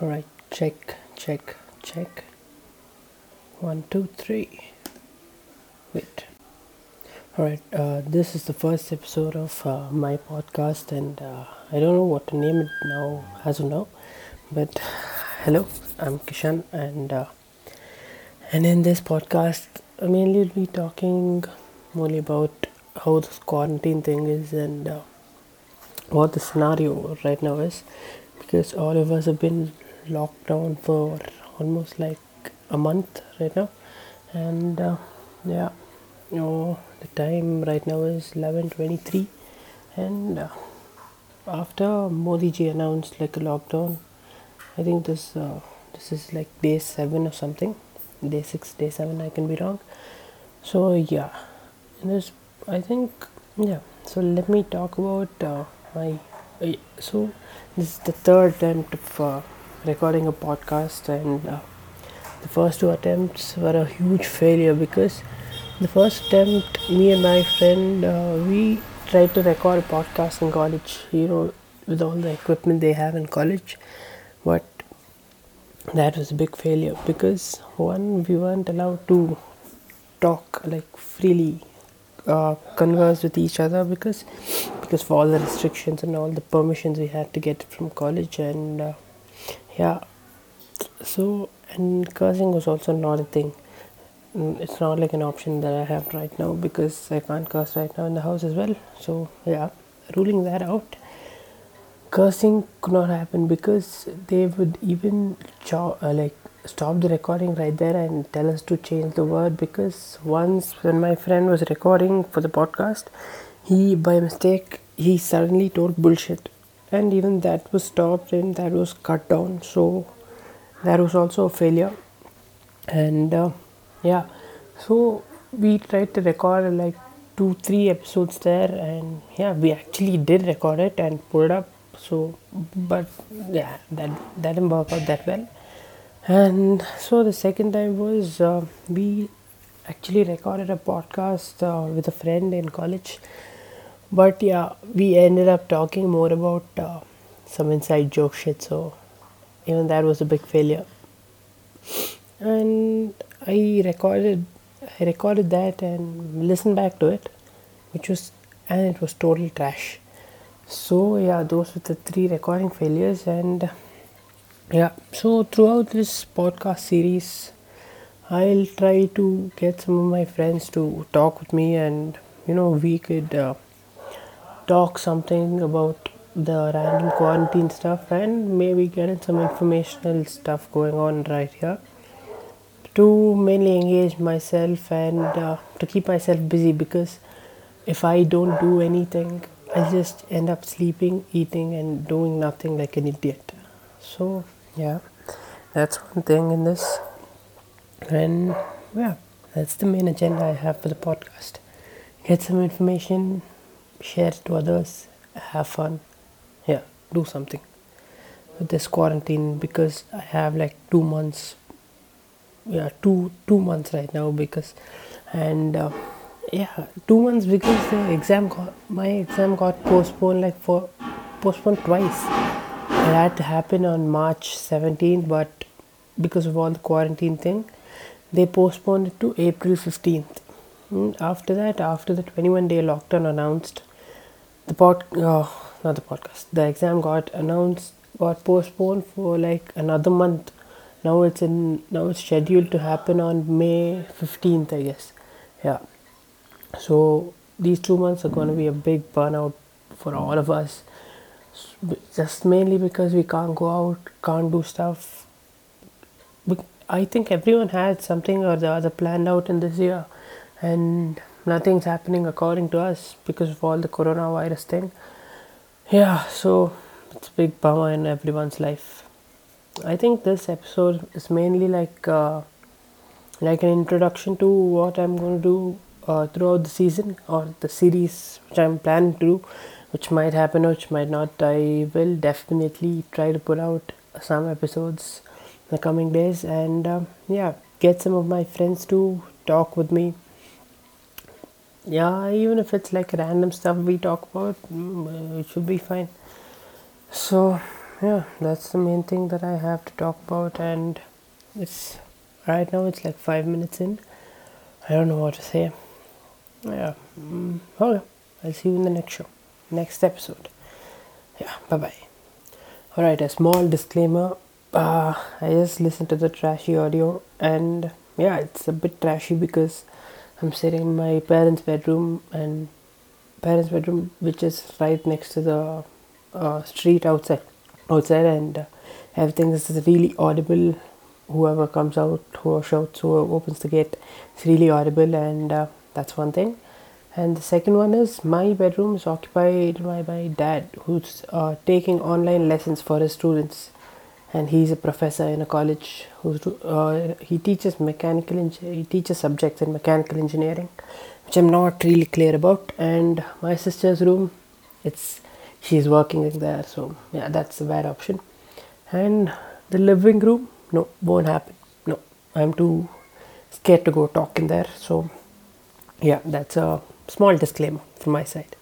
All right, check, check, check. One, two, three. Wait. All right, uh, this is the first episode of uh, my podcast, and uh, I don't know what to name it now as of now. But hello, I'm Kishan, and uh, and in this podcast, I mainly will be talking only about how this quarantine thing is and uh, what the scenario right now is, because all of us have been locked down for almost like a month right now, and uh, yeah, you know the time right now is 11:23, and uh, after Modi ji announced like a lockdown, I think this uh, this is like day seven or something, day six, day seven. I can be wrong. So yeah, this I think yeah. So let me talk about uh, my. Uh, so this is the third attempt of uh, recording a podcast, and uh, the first two attempts were a huge failure because the first attempt, me and my friend, uh, we tried to record a podcast in college. You know, with all the equipment they have in college, but that was a big failure because one we weren't allowed to talk like freely uh, converse with each other because because of all the restrictions and all the permissions we had to get from college and uh, yeah. So and cursing was also not a thing. Mm, it's not like an option that i have right now because i can't curse right now in the house as well. So yeah ruling that out. Cursing could not happen because they would even cho- uh, like stop the recording right there and tell us to change the word because once when my friend was recording for the podcast he by mistake he suddenly told bullshit and even that was stopped and that was cut down. So that was also a failure. And uh, yeah. So we tried to record like two three episodes there and yeah we actually did record it and put it up. So but yeah that that didn't work out that well. And so the second time was uh, we actually recorded a podcast uh, with a friend in college but yeah we ended up talking more about uh, some inside joke shit so even that was a big failure. And i recorded i recorded that and listened back to it which was and it was total trash. So yeah those were the three recording failures and yeah so throughout this podcast series i'll try to get some of my friends to talk with me and you know we could uh, talk something about the random quarantine stuff and maybe get some informational stuff going on right here to mainly engage myself and uh, to keep myself busy because if I don't do anything, I just end up sleeping, eating, and doing nothing like an idiot. So, yeah, that's one thing in this. And yeah, that's the main agenda I have for the podcast. Get some information, share it to others, have fun. Yeah, do something with this quarantine because I have like two months. Yeah, two two months right now because, and uh, yeah, two months because the exam got my exam got postponed like for postponed twice. It had to happen on March 17th, but because of all the quarantine thing, they postponed it to April 15th. Mm, After that, after the 21 day lockdown announced, the pod, uh, not the podcast, the exam got announced, got postponed for like another month. Now it's in, now it's scheduled to happen on May 15th, I guess. Yeah. So these two months are going to be a big burnout for all of us. Just mainly because we can't go out, can't do stuff. I think everyone had something or the other planned out in this year, and nothing's happening according to us because of all the coronavirus thing. Yeah, so it's a big bummer in everyone's life. I think this episode is mainly like uh, like an introduction to what I'm going to do uh, throughout the season or the series which I'm planning to do, which might happen or which might not. I will definitely try to put out some episodes in the coming days and um, yeah, get some of my friends to talk with me. Yeah, even if it's like random stuff we talk about, mm, it should be fine. So, yeah, that's the main thing that I have to talk about, and it's right now it's like five minutes in. I don't know what to say. Yeah, mm, okay. I'll see you in the next show, next episode. Yeah, bye bye. Alright, a small disclaimer. Uh, I just listened to the trashy audio, and yeah, it's a bit trashy because I'm sitting in my parents' bedroom, and parents' bedroom, which is right next to the uh, street outside, outside, and uh, everything is really audible. Whoever comes out, who shouts, who opens the gate, it's really audible, and uh, that's one thing. And the second one is my bedroom is occupied by my dad, who's uh, taking online lessons for his students, and he's a professor in a college. Who's uh, he teaches mechanical he teaches subjects in mechanical engineering, which I'm not really clear about. And my sister's room, it's she's working in there, so yeah, that's a bad option. And the living room, no, won't happen. No, I'm too scared to go talk in there. So yeah, that's a small disclaimer from my side.